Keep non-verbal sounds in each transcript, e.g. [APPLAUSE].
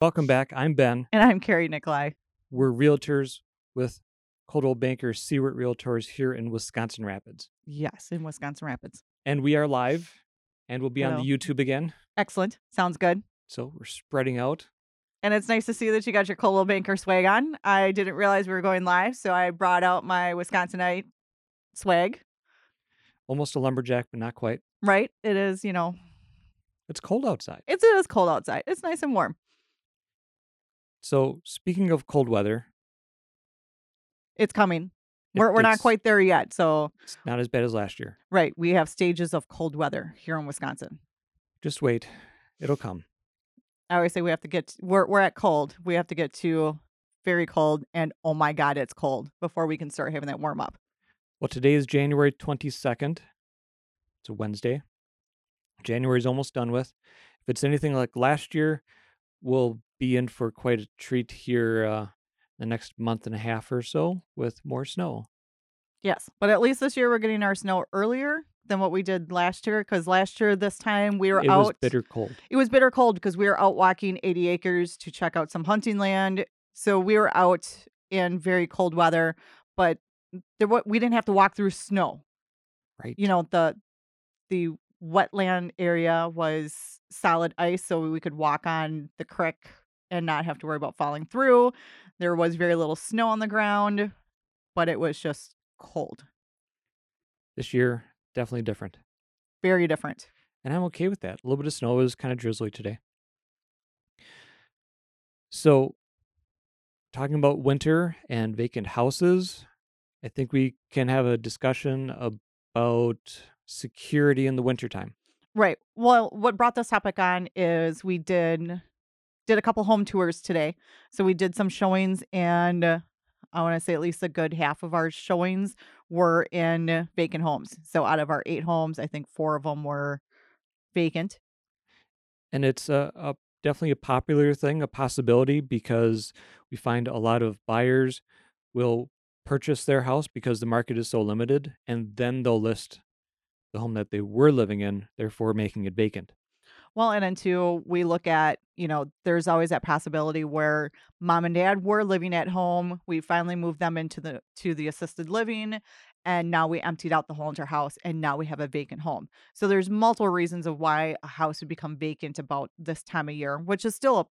Welcome back. I'm Ben. And I'm Carrie Nikolai. We're realtors with Coldwell Banker Siewert Realtors here in Wisconsin Rapids. Yes, in Wisconsin Rapids. And we are live and we'll be on the YouTube again. Excellent. Sounds good. So we're spreading out. And it's nice to see that you got your Coldwell Banker swag on. I didn't realize we were going live, so I brought out my Wisconsinite swag. Almost a lumberjack, but not quite. Right? It is, you know, It's cold outside. it's, it is cold outside. It's nice and warm. So speaking of cold weather, It's coming. We're, we're not quite there yet. So, It's not as bad as last year. right, we have stages of cold weather here in Wisconsin. Just wait. It'll come. I always say we have to get, we're, we're at cold. We have to get to very cold and oh my God, it's cold before we can start having that warm up. Well, today is January 22nd. It's a Wednesday. January's almost done with. If it's anything like last year, we'll be in for quite a treat here uh, the next month and a half or so with more snow. Yes, but at least this year we're getting our snow earlier than what we did last year. Because last year this time we were it out. was bitter cold. It was bitter cold because we were out walking 80 acres to check out some hunting land. So we were out in very cold weather, but there we didn't have to walk through snow. Right. You know the the wetland area was solid ice, so we could walk on the creek and not have to worry about falling through. There was very little snow on the ground, but it was just cold. This year, definitely different. Very different. And I'm okay with that. A little bit of snow is kind of drizzly today. So, talking about winter and vacant houses, I think we can have a discussion about security in the wintertime. Right. Well, what brought this topic on is we did did a couple home tours today. So we did some showings and uh, I want to say at least a good half of our showings were in vacant homes. So out of our 8 homes, I think 4 of them were vacant. And it's a, a definitely a popular thing, a possibility because we find a lot of buyers will purchase their house because the market is so limited and then they'll list the home that they were living in, therefore making it vacant. Well, and then too, we look at, you know, there's always that possibility where mom and dad were living at home. We finally moved them into the to the assisted living, and now we emptied out the whole entire house, and now we have a vacant home. So there's multiple reasons of why a house would become vacant about this time of year, which is still a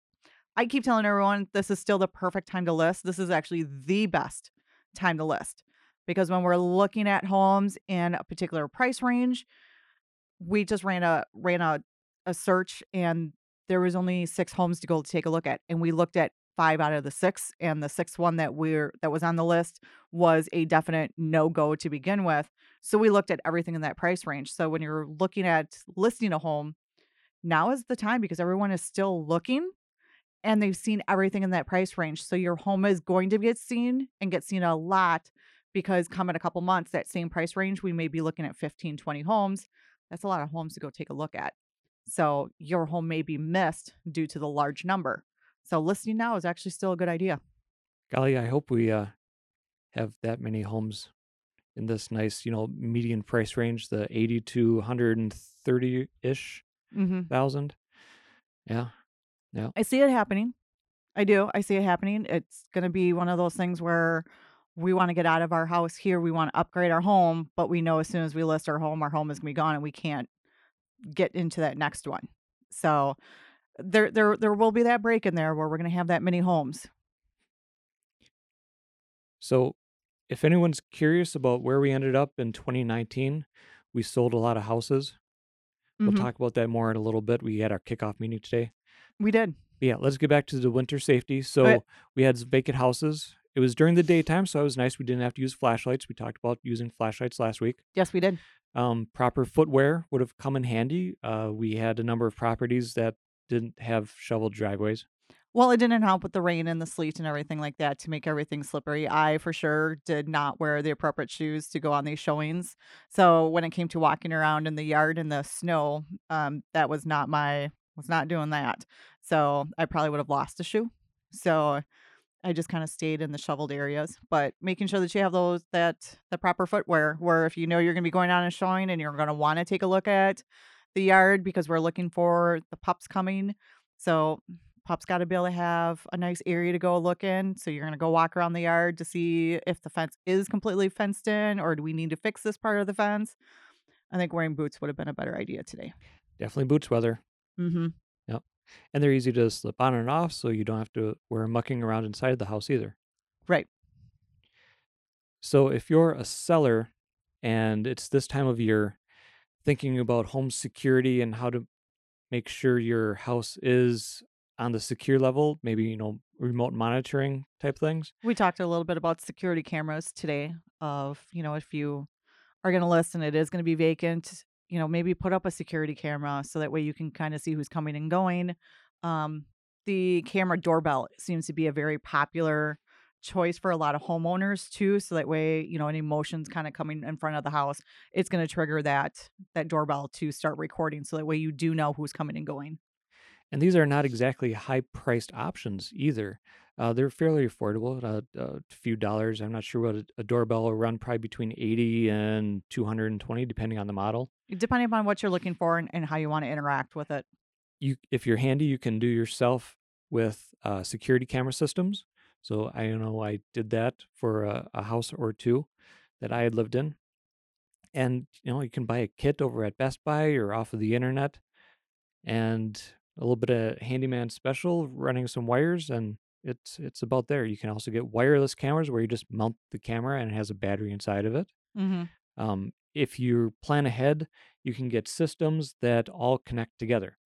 I keep telling everyone this is still the perfect time to list. This is actually the best time to list because when we're looking at homes in a particular price range, we just ran a ran a a search and there was only six homes to go to take a look at and we looked at five out of the six and the sixth one that we're that was on the list was a definite no go to begin with. So we looked at everything in that price range. So when you're looking at listing a home now is the time because everyone is still looking and they've seen everything in that price range. So your home is going to get seen and get seen a lot because come in a couple months that same price range we may be looking at 15 20 homes that's a lot of homes to go take a look at so your home may be missed due to the large number. So listing now is actually still a good idea. Golly, I hope we uh, have that many homes in this nice, you know, median price range, the 80 to 130 ish hmm thousand. Yeah. I see it happening. I do. I see it happening. It's going to be one of those things where we want to get out of our house here. We want to upgrade our home, but we know as soon as we list our home, our home is going to be gone and we can't get into that next one. So there there there will be that break in there where we're going to have that many homes. So, if anyone's curious about where we ended up in 2019, we sold a lot of houses. We'll Mhm. talk about that more in a little bit. We had our kickoff meeting today. We did. But yeah, let's get back to the winter safety. So, we had some vacant houses. It was during the daytime, so it was nice. We didn't have to use flashlights. We talked about using flashlights last week. Yes, we did. Um, proper footwear would have come in handy. Uh, we had a number of properties that didn't have shoveled driveways. Well, it didn't help with the rain and the sleet and everything like that to make everything slippery. I for sure did not wear the appropriate shoes to go on these showings. So when it came to walking around in the yard in the snow, um, that was not my was not doing that. So I probably would have lost a shoe. So I just kind of stayed in the shoveled areas, but making sure that you have those that the proper footwear where if you know you're going to be going on a showing and you're going to want to take a look at the yard because we're looking for the pups coming. So Pup's gotta be able to have a nice area to go look in, so you're gonna go walk around the yard to see if the fence is completely fenced in, or do we need to fix this part of the fence? I think wearing boots would have been a better idea today. Definitely boots weather. Mm Mhm. And they're easy to slip on and off, so you don't have to wear mucking around inside the house either. Right. So if you're a seller and it's this time of year, thinking about home security and how to make sure your house is on the secure level, maybe, you know, remote monitoring type things. We talked a little bit about security cameras today of, you know, if you are gonna list and it is gonna be vacant, you know, maybe put up a security camera so that way you can kinda see who's coming and going. Um, the camera doorbell seems to be a very popular choice for a lot of homeowners too, so that way, you know, any motions kinda coming in front of the house, it's gonna trigger that that doorbell to start recording, so that way you do know who's coming and going. And these are not exactly high-priced options either. Uh, they're fairly affordable, uh, a few dollars. I'm not sure what a a doorbell will run, probably between 80 and 220 depending on the model. Depending upon what you're looking for and and how you wanna interact with it. You if you're handy, you can do yourself with, uh, security camera systems. So I know I did that for a a house or 2 that I had lived in. And, you know, you can buy a kit over at Best Buy or off of the internet, and a little bit of handyman special running some wires, and it's it's about there. You can also get wireless cameras where you just mount the camera and it has a battery inside of it. Mhm. Um, if you plan ahead, you can get systems that all connect together.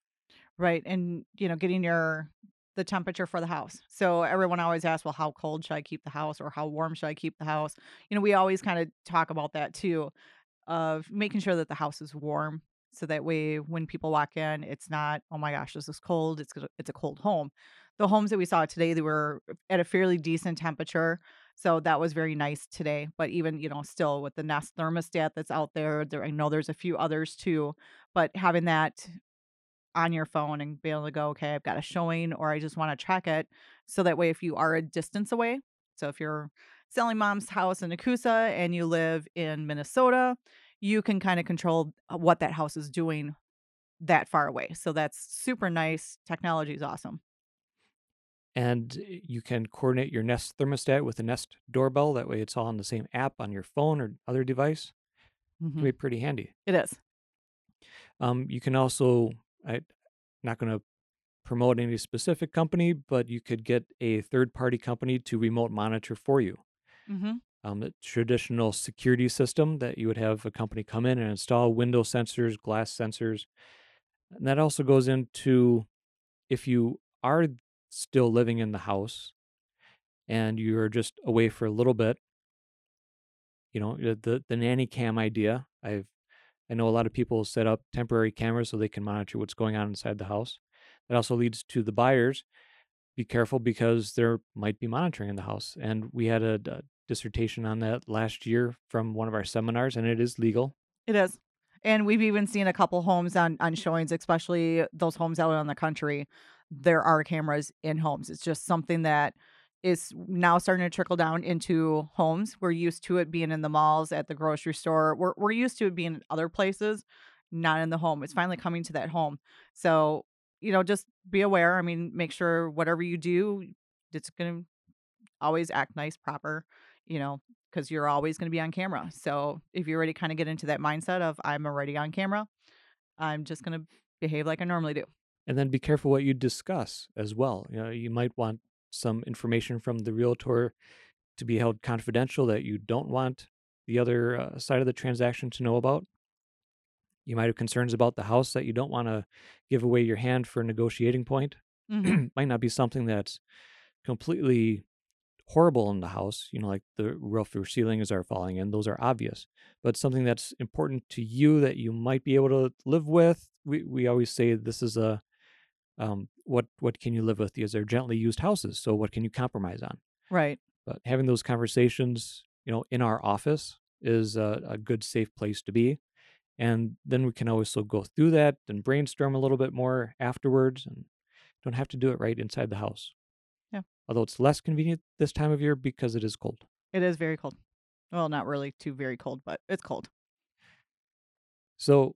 Right, and, you know, getting your the temperature for the house. So everyone always asks, "Well, how cold should I keep the house or how warm should I keep the house?" You know, we always kinda talk about that too, of making sure that the house is warm, so that way when people walk in, it's not, "Oh my gosh, this is cold, it's it's a cold home." The homes that we saw today, they were at a fairly decent temperature, so that was very nice today, but even, you know, still with the Nest thermostat that's out there, there I know there's a few others too, but having that on your phone and be able to go, "Okay, I've got a showing," or, "I just wanna track it," so that way if you are a distance away so if you're selling mom's house in Nekoosa and you live in Minnesota, you can kinda control, uh, what that house is doing that far away, so that's super nice, technology is awesome. And you can coordinate your Nest thermostat with the Nest doorbell, that way it's all on the same app on your phone or other device. Can Mhm. be pretty handy. It is. Um, you can also I'm not gonna promote any specific company, but you could get a third-party company to remote monitor for you. Mhm. Um, a traditional security system that you would have a company come in and install window sensors, glass sensors. And that also goes into if you are still living in the house and you're just away for a little bit you know, the the nanny cam idea, I've I know a lot of people set up temporary cameras so they can monitor what's going on inside the house. That also leads to the buyers, be careful because there might be monitoring in the house, and we had a d dissertation on that last year from one of our seminars, and it is legal. It is. And we've even seen a couple homes on on showings, especially those homes out in the country. There are cameras in homes, it's just something that is now starting to trickle down into homes. We're used to it being in the malls, at the grocery store. We're we're used to it being in other places, not in the home. It's finally coming to that home. So, you know, just be aware, I mean, make sure whatever you do, it's gonna always act nice, proper, you know, because you're always gonna be on camera. So, if you already kinda get into that mindset of, "I'm already on camera, I'm just gonna behave like I normally do." And then be careful what you discuss as well. You know, you might want some information from the realtor to be held confidential that you don't want the other, uh, side of the transaction to know about. You might have concerns about the house that you don't wanna give away your hand for a negotiating point. [CLEARS THROAT] Mhm. Might not be something that's completely horrible in the house, you know, like the roof or ceilings are falling in, those are obvious. But something that's important to you that you might be able to live with, we we always say this is a, um, what what can you live with? These are gently used houses, so what can you compromise on? Right. But having those conversations, you know, in our office is a a good safe place to be, and then we can also go through that and brainstorm a little bit more afterwards and don't have to do it right inside the house. Although it's less convenient this time of year because it is cold. It is very cold. Well, not really too very cold, but it's cold. So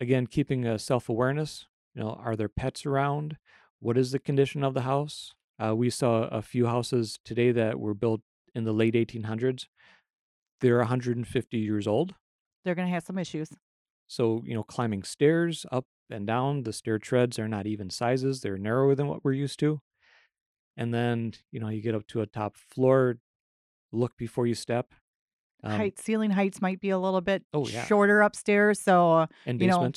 again, keeping a self-awareness, you know, are there pets around? what is the condition of the house. Uh, we saw a few houses today that were built in the late 1800s. They're 150 years old. They're gonna have some issues. So, you know, climbing stairs up and down, the stair treads are not even sizes. They're narrower than what we're used to. And then, you know, you get up to a top floor, look before you step. Um, Height ceiling heights might be a little bit oh yeah, shorter upstairs, so, and you know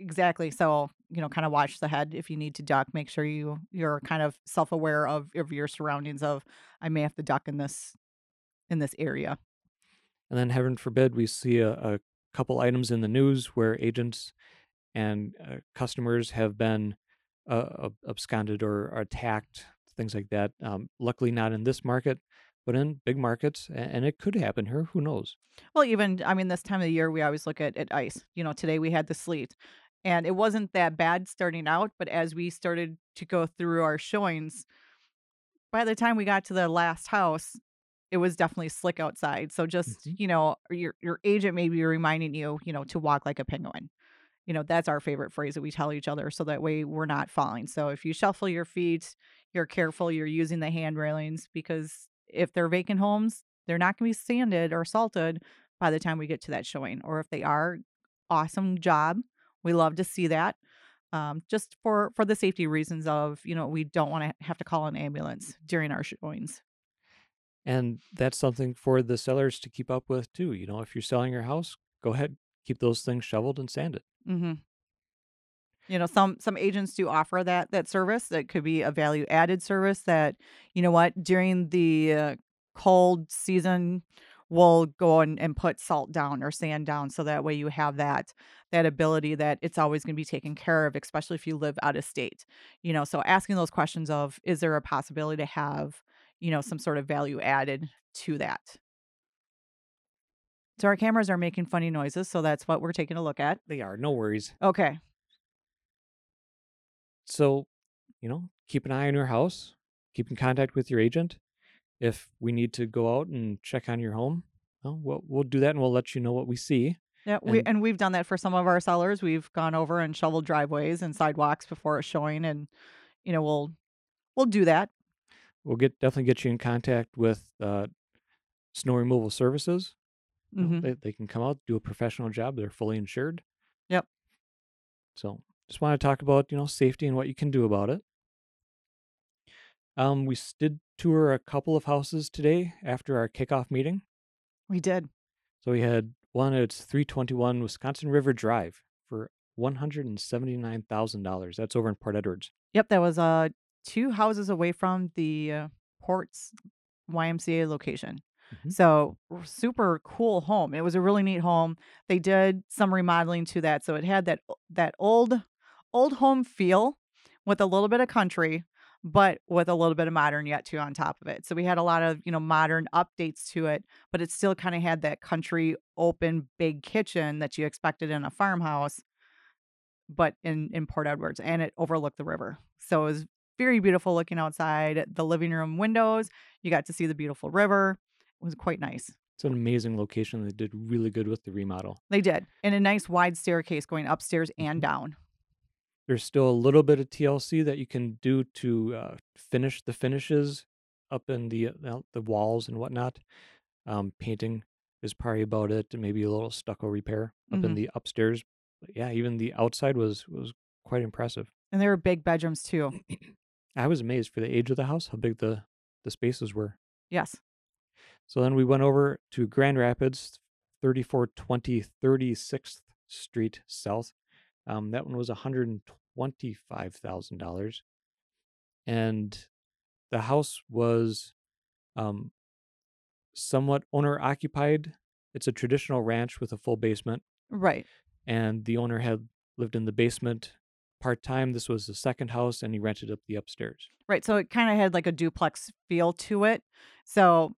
exactly, so, you know, kinda watch the head if you need to duck, make sure you you're kind of self-aware of of your surroundings of, "I may have to duck in this in this area." And then, heaven forbid, we see a, a couple items in the news where agents and uh, customers have been uh, ab- absconded or attacked, things like that. Um, luckily, not in this market, but in big markets, and it could happen here. Who knows? Well, even I mean, this time of the year, we always look at at ice. You know, today we had the sleet, and it wasn't that bad starting out, but as we started to go through our showings, by the time we got to the last house, it was definitely slick outside. So just, hmm you know, your your agent may be reminding you, you know, to walk like a penguin. You know, that's our favorite phrase that we tell each other so that way we're not falling. So if you shuffle your feet, you're careful, you're using the hand railings because if they're vacant homes, they're not going to be sanded or salted by the time we get to that showing. Or if they are, awesome job. We love to see that. Um, just for for the safety reasons of, you know, we don't want to have to call an ambulance during our showings. And that's something for the sellers to keep up with too. You know, if you're selling your house, go ahead, keep those things shoveled and sanded. Mm Mhm. You know, some some agents do offer that that service. That could be a value added service that, you know what, during the uh, cold season, we'll go and, and put salt down or sand down so that way you have that that ability that it's always going to be taken care of, especially if you live out of state. You know, so asking those questions of is there a possibility to have, you know, some sort of value added to that. So our cameras are making funny noises, so that's what we're taking a look at. They are, no worries. Okay. So, you know, keep an eye on your house, keep in contact with your agent. If we need to go out and check on your home, well, we'll, we'll do that and we'll let you know what we see. Yeah, we And and we've done that for some of our sellers. We've gone over and shoveled driveways and sidewalks before a showing, and you know we'll we'll do that. we'll get definitely get you in contact with uh, snow removal services. You know, hmm they, they can come out, do a professional job. They're fully insured. Yep, So just want to talk about, you know, safety and what you can do about it. Um, we did tour a couple of houses today after our kickoff meeting. we did. So we had one, it's 321 Wisconsin River Drive for $179,000. That's over in Port Edwards. Yep, that was uh two houses away from the uh, Ports YMCA location. hmm So super cool home. It was a really neat home. They did some remodeling to that, so it had that that old old home feel with a little bit of country, but with a little bit of modern yet too on top of it. So we had a lot of you know modern updates to it, but it still kind of had that country open big kitchen that you expected in a farmhouse, but in in Port Edwards, and it overlooked the river. So it was very beautiful looking outside the living room windows. You got to see the beautiful river. It was quite nice. It's an amazing location. They did really good with the remodel. They did. And a nice wide staircase going upstairs and hmm down. There's still a little bit of TLC that you can do to uh, finish the finishes up in the uh, the walls and whatnot. Um, painting is probably about it, and maybe a little stucco repair up in hmm the upstairs. But yeah, even the outside was was quite impressive. And there were big bedrooms too. [CLEARS THROAT] I was amazed for the age of the house, how big the the spaces were. Yes. So then we went over to Grand Rapids, 3420 36th Street South. Um, that one was $125,000. And the house was um, somewhat owner occupied. It's a traditional ranch with a full basement, Right. and the owner had lived in the basement part time. This was the second house, and he rented up the upstairs. Right. So it kind of had like a duplex feel to it. So,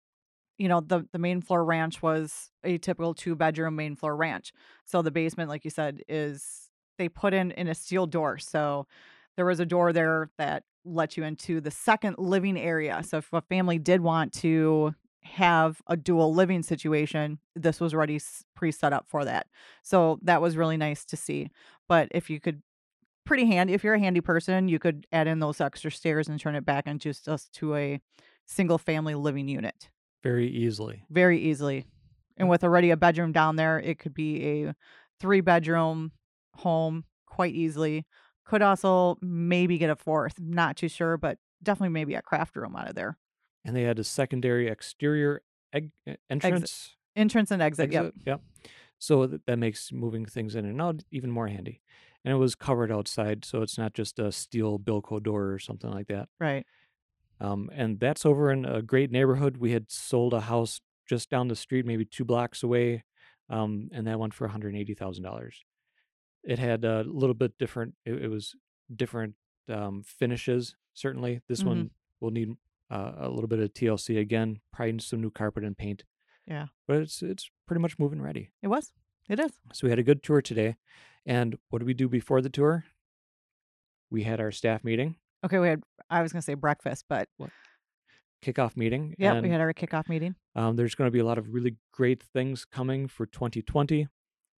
you know, the the main floor ranch was a typical two bedroom main floor ranch. So the basement, like you said, is they put in in a steel door. So there was a door there that let you into the second living area. So if a family did want to have a dual living situation, this was already pre set up for that. So that was really nice to see. But if you could pretty handy. If you're a handy person, you could add in those extra stairs and turn it back into just to a single family living unit Very easily. very easily. And with already a bedroom down there, it could be a three bedroom home quite easily. Could also maybe get a fourth. Not too sure, but definitely maybe a craft room out of there. And they had a secondary exterior eg- entrance Entrance and exit. Yep. exit. Yep. So th- that makes moving things in and out even more handy. And it was covered outside, so it's not just a steel Bilco door or something like that. Right. Um, and that's over in a great neighborhood. We had sold a house just down the street, maybe two blocks away, um, and that went for one hundred eighty thousand dollars. It had a little bit different. It, it was different um, finishes. Certainly, this Mhm. one will need uh, a little bit of TLC again, probably some new carpet and paint. Yeah. But it's it's pretty much moving ready. It was. It is. So we had a good tour today. And what did we do before the tour? We had our staff meeting, Okay, we had I was gonna say breakfast, but kickoff meeting. yeah, we had our kickoff meeting. Um, there's going to be a lot of really great things coming for 2020.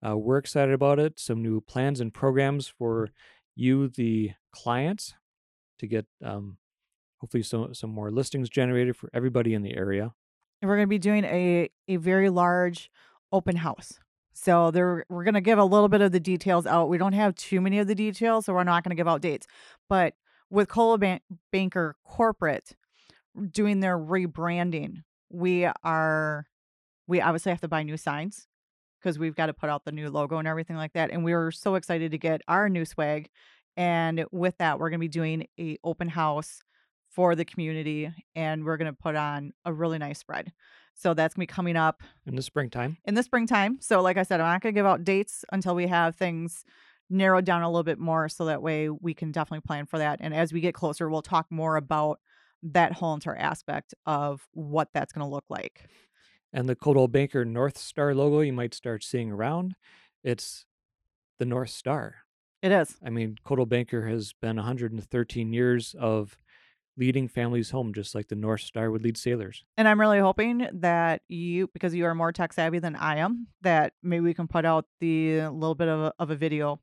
Uh, we're excited about it. Some new plans and programs for you, the clients, to get um, hopefully some some more listings generated for everybody in the area. And we're gonna be doing a a very large open house. So there we're gonna give a little bit of the details out. We don't have too many of the details, so we're not gonna give out dates. But with Cola Ban- Banker Corporate doing their rebranding, we are we obviously have to buy new signs because we've got to put out the new logo and everything like that. And we were so excited to get our new swag. And with that, we're gonna be doing a open house for the community and we're going to put on a really nice spread. So that's going to be coming up in the springtime. in the springtime. So like I said, I'm not going to give out dates until we have things narrowed down a little bit more so that way we can definitely plan for that. And as we get closer, we'll talk more about that whole entire aspect of what that's going to look like. And the Coldwell Banker North Star logo you might start seeing around. It's the North Star. It is. I mean, Coldwell Banker has been 113 years of leading families home, just like the North Star would lead sailors. And I'm really hoping that you, because you are more tech savvy than I am, that maybe we can put out the little bit of a, of a video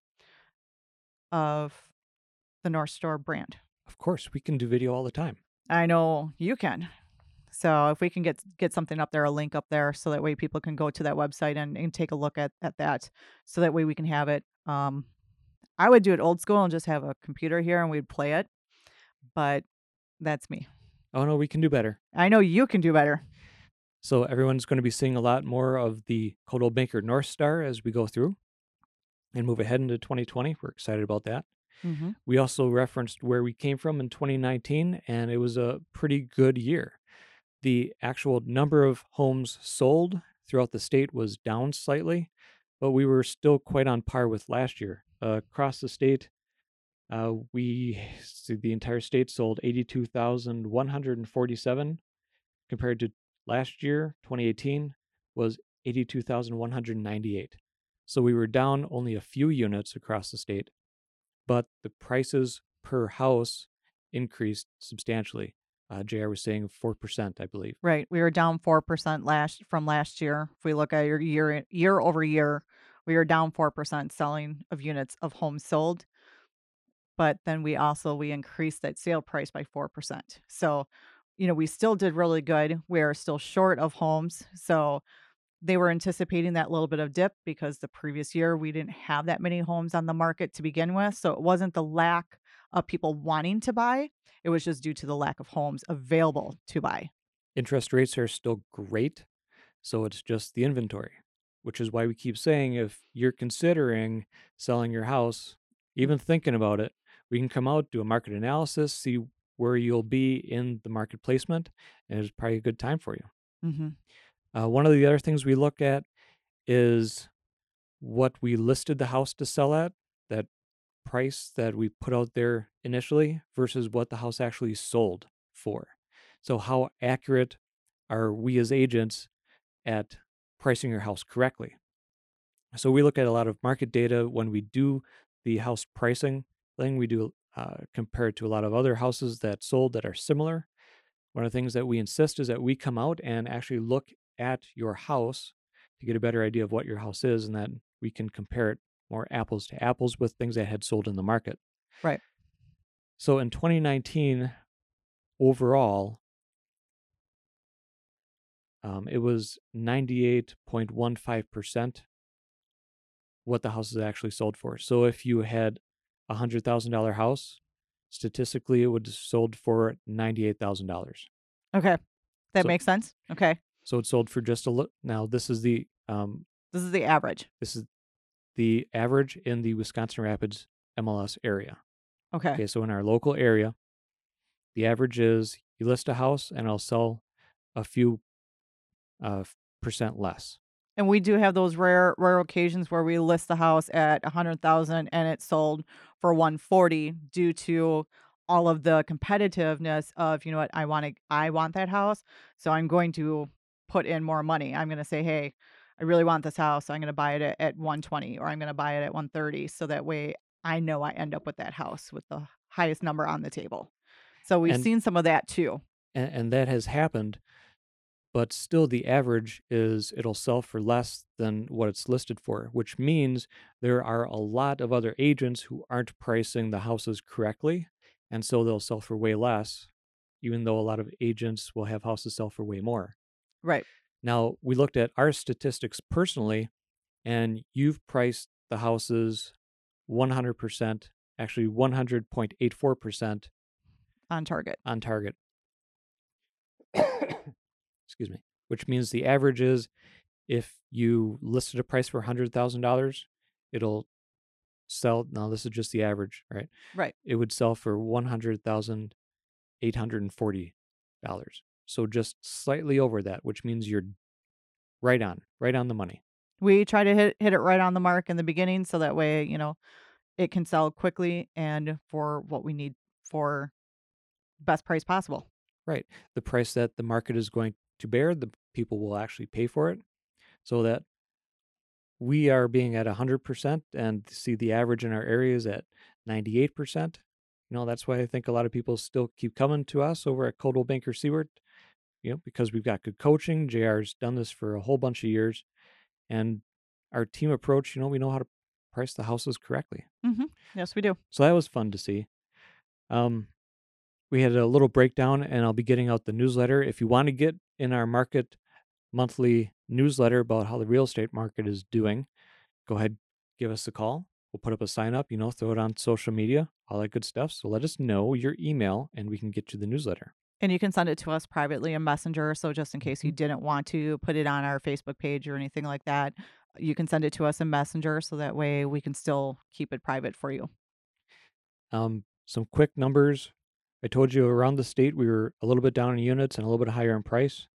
of the North Star brand. Of course, we can do video all the time. I know you can. So if we can get get something up there, a link up there, so that way people can go to that website and, and take a look at, at that, so that way we can have it. Um, I would do it old school and just have a computer here and we'd play it, but that's me. Oh no, we can do better. I know you can do better. So everyone's going to be seeing a lot more of the Coldwell Banker North Star as we go through and move ahead into 2020. We're excited about that. Mm-hmm. We also referenced where we came from in 2019, and it was a pretty good year. The actual number of homes sold throughout the state was down slightly, but we were still quite on par with last year. Uh, across the state, uh, we see the entire state sold 82,147 compared to last year, 2018, was 82,198. So we were down only a few units across the state, but the prices per house increased substantially. Uh, JR was saying 4%, I believe. Right. We were down four percent last from last year. If we look at your year year over year, we were down four percent selling of units of homes sold. But then we also we increased that sale price by four percent. So, you know, we still did really good. We are still short of homes. So they were anticipating that little bit of dip because the previous year we didn't have that many homes on the market to begin with. So it wasn't the lack of people wanting to buy. It was just due to the lack of homes available to buy. Interest rates are still great, so it's just the inventory, which is why we keep saying if you're considering selling your house, even thinking about it, we can come out, do a market analysis, see where you'll be in the market placement, and it's probably a good time for you. Mm-hmm. Uh, one of the other things we look at is what we listed the house to sell at, that price that we put out there initially versus what the house actually sold for. So, how accurate are we as agents at pricing your house correctly? So, we look at a lot of market data when we do the house pricing thing. We do uh, compare it to a lot of other houses that sold that are similar. One of the things that we insist is that we come out and actually look at your house to get a better idea of what your house is and that we can compare it more apples to apples with things that had sold in the market. Right. So in 2019, overall, um, it was 98.15% what the house is actually sold for. So if you had a $100,000 house, statistically it would have sold for $98,000. Okay. That So- makes sense. Okay. So it sold for just a little. Now this is the um, This is the average. this is the average in the Wisconsin Rapids MLS area. Okay. Okay, so in our local area, the average is you list a house and it'll sell a few uh, percent less. And we do have those rare rare occasions where we list the house at a hundred thousand and it's sold for one forty due to all of the competitiveness of you know what I want to I want that house so I'm going to put in more money. I'm going to say hey I really want this house so I'm going to buy it at, at 120 or I'm going to buy it at 130 so that way I know I end up with that house with the highest number on the table. So we've And- seen some of that too. And, and that has happened, but still the average is it'll sell for less than what it's listed for, which means there are a lot of other agents who aren't pricing the houses correctly. And so they'll sell for way less, even though a lot of agents will have houses sell for way more. Right. Now, we looked at our statistics personally, and you've priced the houses 100%, actually 100.84% On target. on target. Excuse me. Which means the average is if you listed a price for $100,000, it'll sell. Now, this is just the average, right? Right. It would sell for $100,840. So just slightly over that, which means you're right on, right on the money. We try to hit hit it right on the mark in the beginning so that way, you know, it can sell quickly and for what we need for best price possible. Right. The price that the market is going to bear, the people will actually pay for it. So that we are being at 100% and see the average in our areas at 98%. You know, that's why I think a lot of people still keep coming to us over at Coldwell Banker Seward, you know, because we've got good coaching. JR's done this for a whole bunch of years. And our team approach, you know, we know how to price the houses correctly. Yes, we do. So that was fun to see. Um, we had a little breakdown, and I'll be getting out the newsletter. If you want to get in our market monthly newsletter about how the real estate market is doing, go ahead, give us a call. We'll put up a sign up, you know, throw it on social media, all that good stuff. So let us know your email, and we can get you the newsletter. And you can send it to us privately in Messenger. So just in case you Mhm. didn't want to put it on our Facebook page or anything like that, you can send it to us in Messenger so that way we can still keep it private for you. Um, some quick numbers. I told you around the state we were a little bit down in units and a little bit higher in price,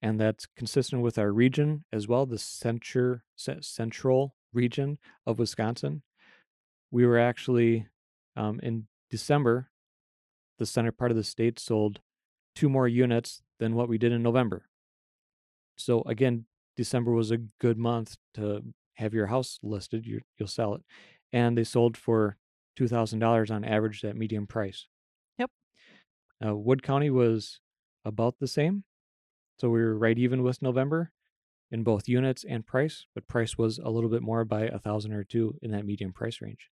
and that's consistent with our region as well, the center, ce- central region of Wisconsin. We were actually um, in December, the center part of the state sold two more units than what we did in November. So again, December was a good month to have your house listed. You, you'll sell it, and they sold for two thousand dollars on average at medium price. Yep. Uh, Wood County was about the same, so we were right even with November in both units and price, but price was a little bit more by a thousand or two in that medium price range.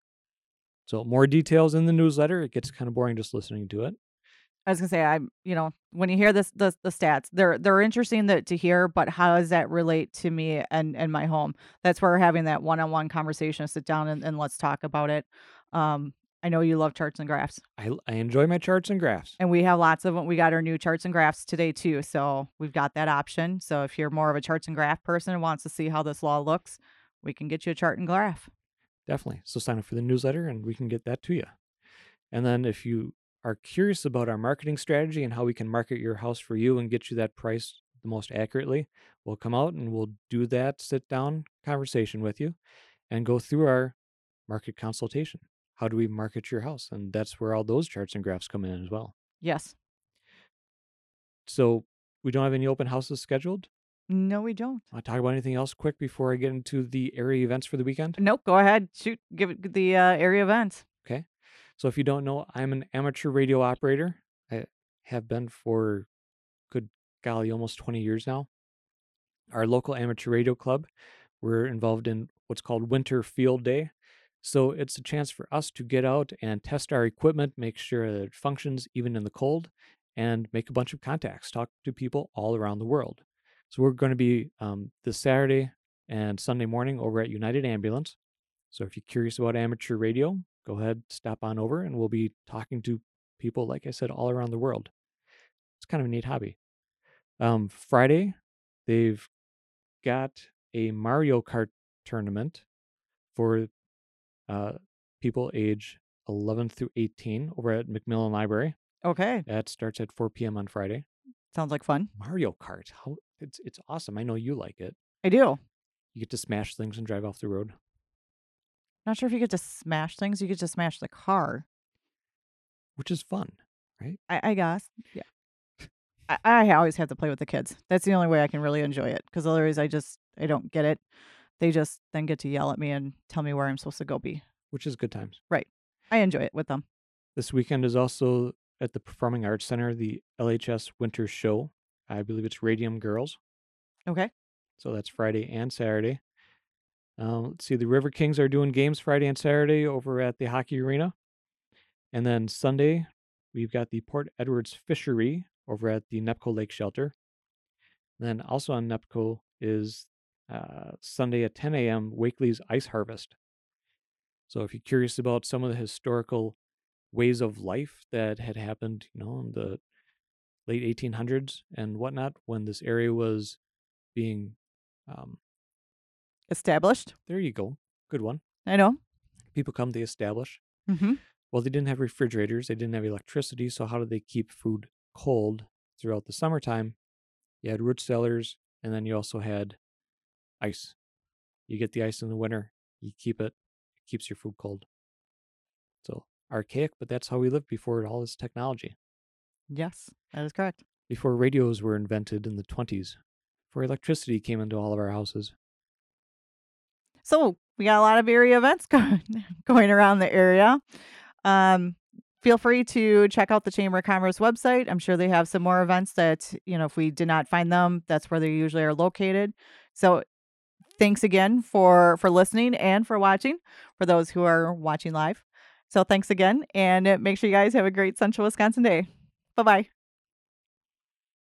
So more details in the newsletter. It gets kind of boring just listening to it. I was gonna say, I'm, you know, when you hear this, the the stats, they're they're interesting that to hear, but how does that relate to me and and my home? That's where we're having that one on one conversation. Sit down and, and let's talk about it. Um, I know you love charts and graphs, I, I enjoy my charts and graphs. and we have lots of them. We got our new charts and graphs today too, so we've got that option. So if you're more of a charts and graph person and wants to see how this law looks, we can get you a chart and graph. Definitely. So sign up for the newsletter and we can get that to you. And then if you are curious about our marketing strategy and how we can market your house for you and get you that price the most accurately, we'll come out and we'll do that sit down conversation with you and go through our market consultation. How do we market your house? And that's where all those charts and graphs come in as well. Yes. So we don't have any open houses scheduled. No, we don't. Want to talk about anything else quick before I get into the area events for the weekend? Nope. Go ahead. Shoot. Give it the uh, area events. So if you don't know, I'm an amateur radio operator. I have been for good golly, almost 20 years now. Our local amateur radio club, we're involved in what's called Winter Field Day. So it's a chance for us to get out and test our equipment, make sure it functions even in the cold, and make a bunch of contacts, talk to people all around the world. So we're going to be um, this Saturday and Sunday morning over at United Ambulance. So if you're curious about amateur radio, go ahead, stop on over, and we'll be talking to people, like I said, all around the world. It's kind of a neat hobby. Um, Friday, they've got a Mario Kart tournament for uh, people age 11 through 18 over at McMillan Library. Okay. That starts at 4 p.m. on Friday. Sounds like fun. Mario Kart, how it's it's awesome. I know you like it. I do. You get to smash things and drive off the road, Not sure if you get to smash things. You get to smash the car. which is fun, right? I, I guess. Yeah. I, I always have to play with the kids. That's the only way I can really enjoy it. Because otherwise, I just I don't get it. They just then get to yell at me and tell me where I'm supposed to go be. Which is good times. Right. I enjoy it with them. This weekend is also at the Performing Arts Center, the LHS Winter Show. I believe it's Radium Girls. Okay. So that's Friday and Saturday. Um, let's see, the River Kings are doing games Friday and Saturday over at the hockey arena. And then Sunday, we've got the Port Edwards Fishery over at the Nepco Lake Shelter. then also on Nepco is uh, Sunday at 10 a.m. Wakely's Ice Harvest. So if you're curious about some of the historical ways of life that had happened, you know, in the late 1800s and whatnot, when this area was being, um, Established. there you go, good one. I know. People come, they establish. Mm-hmm. Well, they didn't have refrigerators, they didn't have electricity, so how did they keep food cold throughout the summertime? You had root cellars, and then you also had ice. You get the ice in the winter, you keep it, it keeps your food cold. So archaic, but that's how we lived before all this technology. Yes, that is correct. Before radios were invented in the 20s, before electricity came into all of our houses. So we got a lot of area events [LAUGHS] going going around the area. Um, feel free to check out the Chamber of Commerce website. I'm sure they have some more events that you know if we did not find them, that's where they usually are located. So thanks again for for listening and for watching for those who are watching live. So thanks again, and uh, make sure you guys have a great Central Wisconsin day. Bye bye.